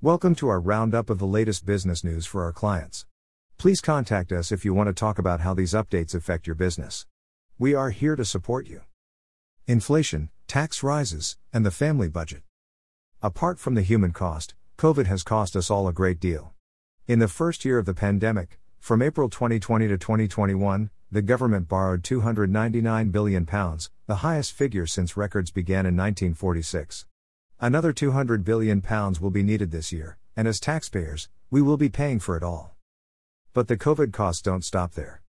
Welcome to our roundup of the latest business news for our clients. Please contact us if you want to talk about how these updates affect your business. We are here to support you. Inflation, tax rises, and the family budget. Apart from the human cost, COVID has cost us all a great deal. In the first year of the pandemic, from April 2020 to 2021, the government borrowed £299 billion, the highest figure since records began in 1946. Another £200 billion will be needed this year, and as taxpayers, we will be paying for it all. But the COVID costs don't stop there.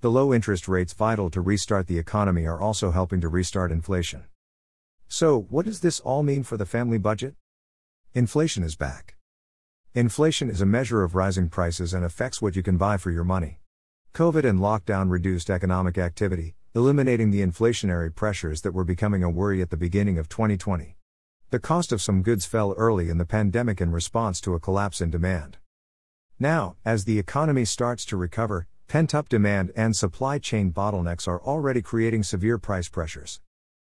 The low interest rates vital to restart the economy are also helping to restart inflation. So, what does this all mean for the family budget? Inflation is back. Inflation is a measure of rising prices and affects what you can buy for your money. COVID and lockdown reduced economic activity, eliminating the inflationary pressures that were becoming a worry at the beginning of 2020. The cost of some goods fell early in the pandemic in response to a collapse in demand. Now, as the economy starts to recover, pent up demand and supply chain bottlenecks are already creating severe price pressures.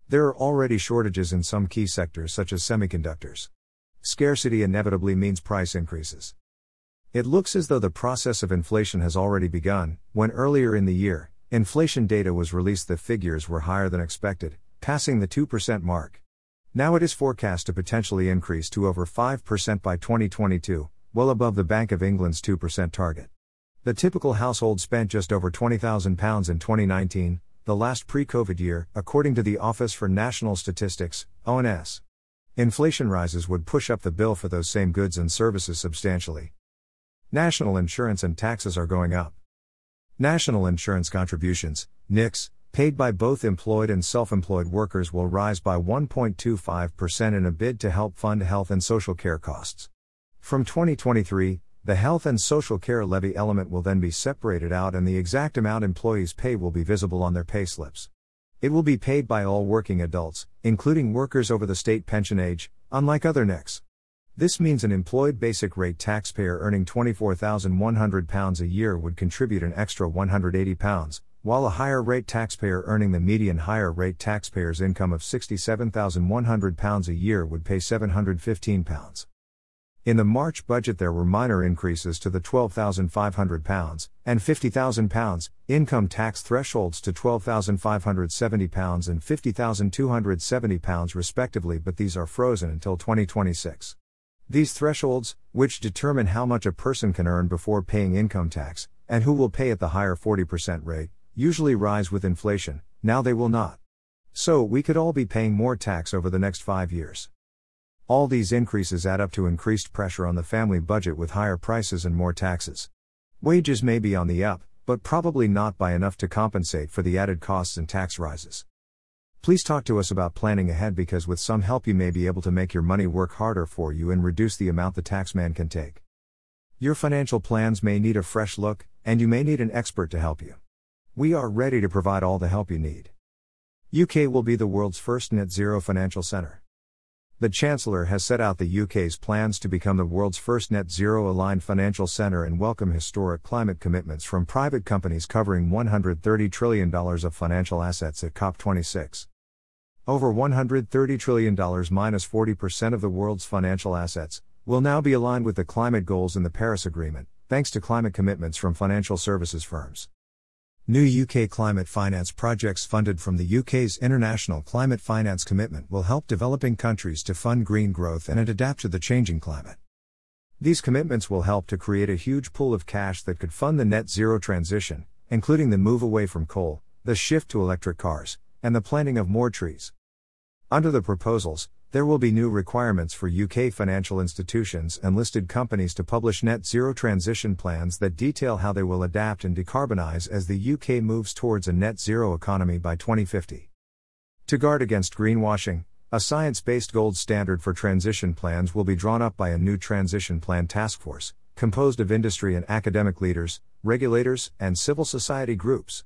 There are already shortages in some key sectors such as semiconductors. Scarcity inevitably means price increases. It looks as though the process of inflation has already begun, when earlier in the year, inflation data was released, the figures were higher than expected, passing the 2% mark. Now it is forecast to potentially increase to over 5% by 2022, well above the Bank of England's 2% target. The typical household spent just over £20,000 in 2019, the last pre COVID year, according to the Office for National Statistics, ONS. Inflation rises would push up the bill for those same goods and services substantially. National insurance and taxes are going up. National insurance contributions, NICs, paid by both employed and self employed workers will rise by 1.25% in a bid to help fund health and social care costs. From 2023, the health and social care levy element will then be separated out and the exact amount employees pay will be visible on their pay slips. It will be paid by all working adults, including workers over the state pension age, unlike other NICs. This means an employed basic rate taxpayer earning £24,100 a year would contribute an extra £180, while a higher rate taxpayer earning the median higher rate taxpayer's income of £67,100 a year would pay £715. In the March budget, there were minor increases to the £12,500 and £50,000 income tax thresholds to £12,570 and £50,270 respectively, but these are frozen until 2026. These thresholds, which determine how much a person can earn before paying income tax, and who will pay at the higher 40% rate, usually rise with inflation, now they will not. So, we could all be paying more tax over the next five years. All these increases add up to increased pressure on the family budget with higher prices and more taxes. Wages may be on the up, but probably not by enough to compensate for the added costs and tax rises. Please talk to us about planning ahead because with some help you may be able to make your money work harder for you and reduce the amount the taxman can take. Your financial plans may need a fresh look, and you may need an expert to help you. We are ready to provide all the help you need. UK will be the world's first net zero financial centre. The Chancellor has set out the UK's plans to become the world's first net zero aligned financial centre and welcome historic climate commitments from private companies covering $130 trillion of financial assets at COP26. Over $130 trillion minus 40% of the world's financial assets will now be aligned with the climate goals in the Paris Agreement, thanks to climate commitments from financial services firms. New UK climate finance projects funded from the UK's International Climate Finance Commitment will help developing countries to fund green growth and adapt to the changing climate. These commitments will help to create a huge pool of cash that could fund the net zero transition, including the move away from coal, the shift to electric cars, and the planting of more trees. Under the proposals, there will be new requirements for UK financial institutions and listed companies to publish net zero transition plans that detail how they will adapt and decarbonise as the UK moves towards a net zero economy by 2050. To guard against greenwashing, a science based gold standard for transition plans will be drawn up by a new transition plan task force, composed of industry and academic leaders, regulators, and civil society groups.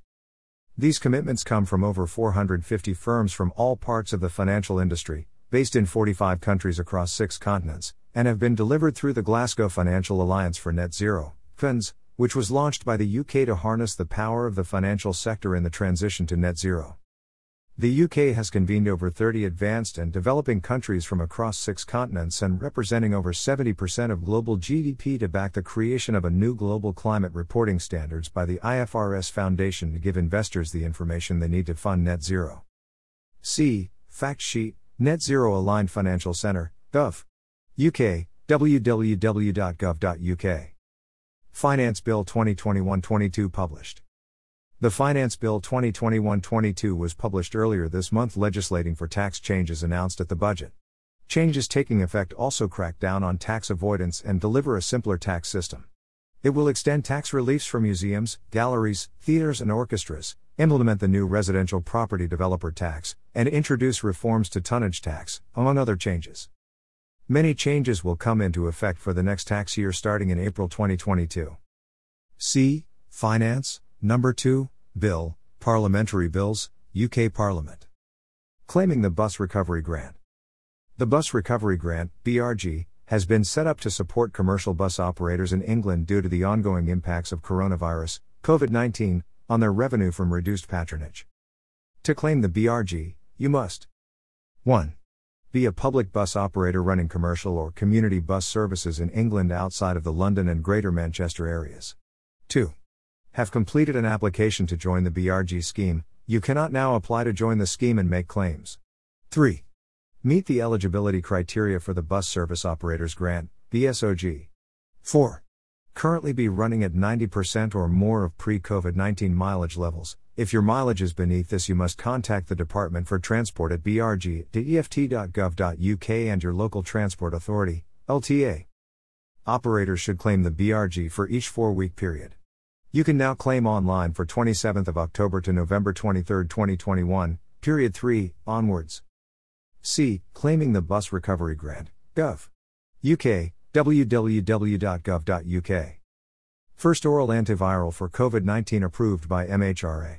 These commitments come from over 450 firms from all parts of the financial industry, based in 45 countries across six continents, and have been delivered through the Glasgow Financial Alliance for Net Zero, FINZ, which was launched by the UK to harness the power of the financial sector in the transition to net zero. The UK has convened over 30 advanced and developing countries from across six continents and representing over 70% of global GDP to back the creation of a new global climate reporting standards by the IFRS Foundation to give investors the information they need to fund net zero. See, Fact Sheet, Net Zero Aligned Financial Centre, Gov. UK, www.gov.uk. Finance Bill 2021 22 published. The Finance Bill 2021-22 was published earlier this month legislating for tax changes announced at the budget. Changes taking effect also crack down on tax avoidance and deliver a simpler tax system. It will extend tax reliefs for museums, galleries, theaters, and orchestras, implement the new residential property developer tax, and introduce reforms to tonnage tax, among other changes. Many changes will come into effect for the next tax year starting in April 2022. C. Finance, Number 2, Bill, Parliamentary Bills, UK Parliament. Claiming the Bus Recovery Grant. The Bus Recovery Grant, BRG, has been set up to support commercial bus operators in England due to the ongoing impacts of coronavirus, COVID 19, on their revenue from reduced patronage. To claim the BRG, you must 1. Be a public bus operator running commercial or community bus services in England outside of the London and Greater Manchester areas. 2 have completed an application to join the BRG scheme, you cannot now apply to join the scheme and make claims. 3. Meet the eligibility criteria for the Bus Service Operators Grant, BSOG. 4. Currently be running at 90% or more of pre COVID 19 mileage levels. If your mileage is beneath this, you must contact the Department for Transport at brg.dft.gov.uk and your local transport authority, LTA. Operators should claim the BRG for each four week period. You can now claim online for 27th of October to November 23, 2021, period 3, onwards. C. Claiming the Bus Recovery Grant, Gov. UK, www.gov.uk. First oral antiviral for COVID 19 approved by MHRA.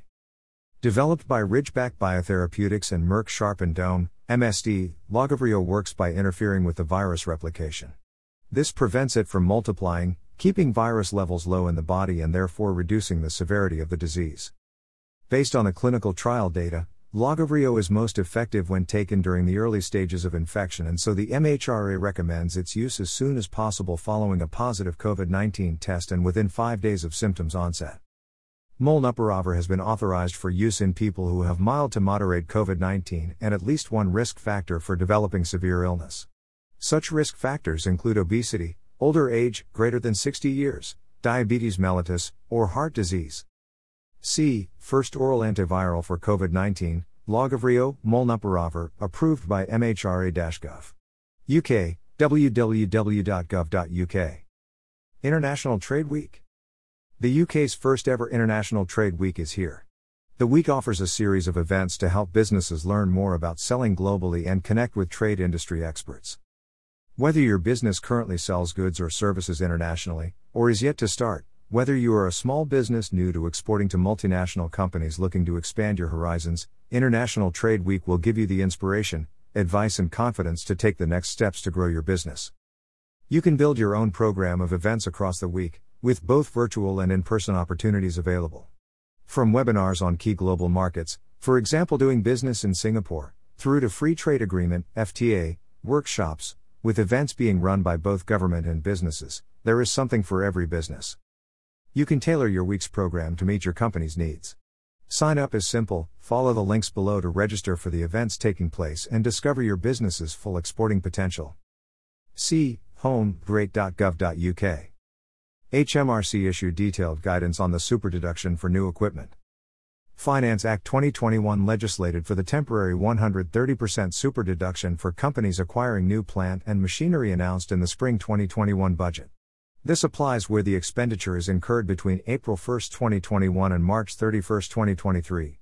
Developed by Ridgeback Biotherapeutics and Merck Sharp and Dohme, MSD, Lagevrio works by interfering with the virus replication. This prevents it from multiplying, keeping virus levels low in the body and therefore reducing the severity of the disease. Based on the clinical trial data, Lagevrio is most effective when taken during the early stages of infection, and so the MHRA recommends its use as soon as possible following a positive COVID 19 test and within five days of symptoms onset. Molnupiravir has been authorized for use in people who have mild to moderate COVID 19 and at least one risk factor for developing severe illness. Such risk factors include obesity, older age, greater than 60 years, diabetes mellitus, or heart disease. C. First oral antiviral for COVID 19, Lagevrio, Molnupiravir, approved by MHRA-Gov. UK, www.gov.uk. International Trade Week. The UK's first ever International Trade Week is here. The week offers a series of events to help businesses learn more about selling globally and connect with trade industry experts. Whether your business currently sells goods or services internationally, or is yet to start, whether you are a small business new to exporting to multinational companies looking to expand your horizons, International Trade Week will give you the inspiration, advice, and confidence to take the next steps to grow your business. You can build your own program of events across the week, with both virtual and in person opportunities available. From webinars on key global markets, for example, doing business in Singapore, through to Free Trade Agreement, FTA, workshops, with events being run by both government and businesses, there is something for every business. You can tailor your week's program to meet your company's needs. Sign up is simple, follow the links below to register for the events taking place and discover your business's full exporting potential. See home.great.gov.uk. HMRC issued detailed guidance on the superdeduction for new equipment. Finance Act 2021 legislated for the temporary 130% super deduction for companies acquiring new plant and machinery announced in the spring 2021 budget. This applies where the expenditure is incurred between April 1, 2021 and March 31, 2023.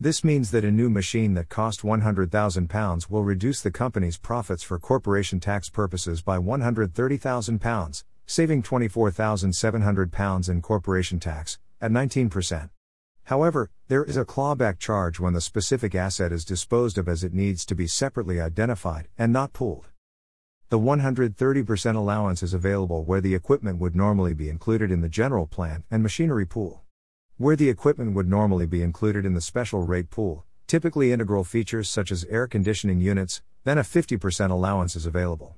This means that a new machine that cost £100,000 will reduce the company's profits for corporation tax purposes by £130,000, saving £24,700 in corporation tax, at 19%. However, there is a clawback charge when the specific asset is disposed of as it needs to be separately identified and not pooled. The 130% allowance is available where the equipment would normally be included in the general plant and machinery pool. Where the equipment would normally be included in the special rate pool, typically integral features such as air conditioning units, then a 50% allowance is available.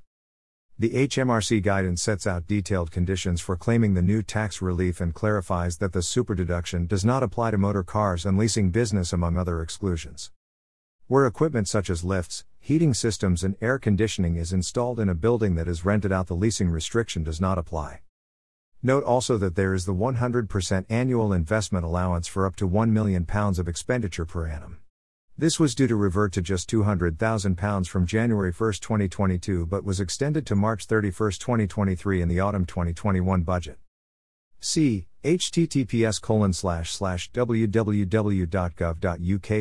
The HMRC guidance sets out detailed conditions for claiming the new tax relief and clarifies that the superdeduction does not apply to motor cars and leasing business, among other exclusions. Where equipment such as lifts, heating systems, and air conditioning is installed in a building that is rented out, the leasing restriction does not apply. Note also that there is the 100% annual investment allowance for up to £1 million of expenditure per annum. This was due to revert to just £200,000 from January 1, 2022, but was extended to March 31, 2023 in the autumn 2021 budget. See https colon slash slash www.gov.uk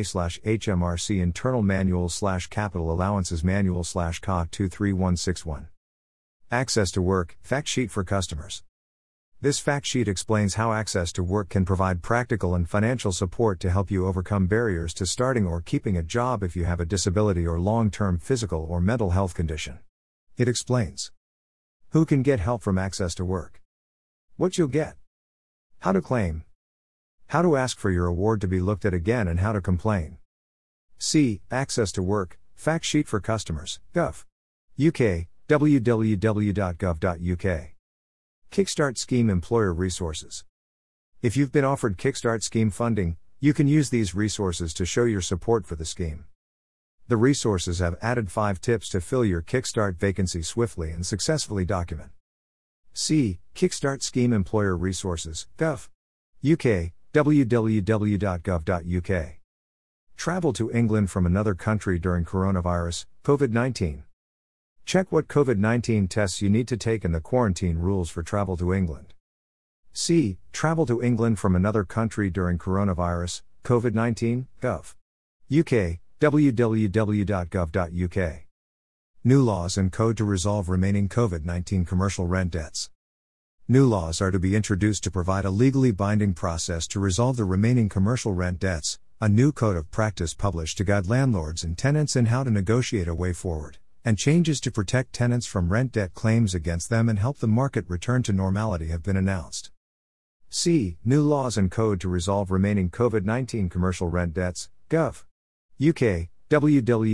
slash hmrc internal manual slash capital allowances manual slash ca 23161. Access to work, fact sheet for customers. This fact sheet explains how access to work can provide practical and financial support to help you overcome barriers to starting or keeping a job if you have a disability or long term physical or mental health condition. It explains who can get help from access to work, what you'll get, how to claim, how to ask for your award to be looked at again, and how to complain. See Access to Work, Fact Sheet for Customers, Gov. UK, www.gov.uk. Kickstart Scheme Employer Resources. If you've been offered Kickstart Scheme funding, you can use these resources to show your support for the scheme. The resources have added 5 tips to fill your Kickstart vacancy swiftly and successfully document. See Kickstart Scheme Employer Resources, Gov. UK, www.gov.uk. Travel to England from another country during coronavirus, COVID 19. Check what COVID 19 tests you need to take and the quarantine rules for travel to England. See Travel to England from another country during coronavirus, COVID 19, gov. UK, www.gov.uk. New laws and code to resolve remaining COVID 19 commercial rent debts. New laws are to be introduced to provide a legally binding process to resolve the remaining commercial rent debts, a new code of practice published to guide landlords and tenants in how to negotiate a way forward and changes to protect tenants from rent debt claims against them and help the market return to normality have been announced. C. New laws and code to resolve remaining COVID 19 commercial rent debts, Gov. UK, www.gov.uk.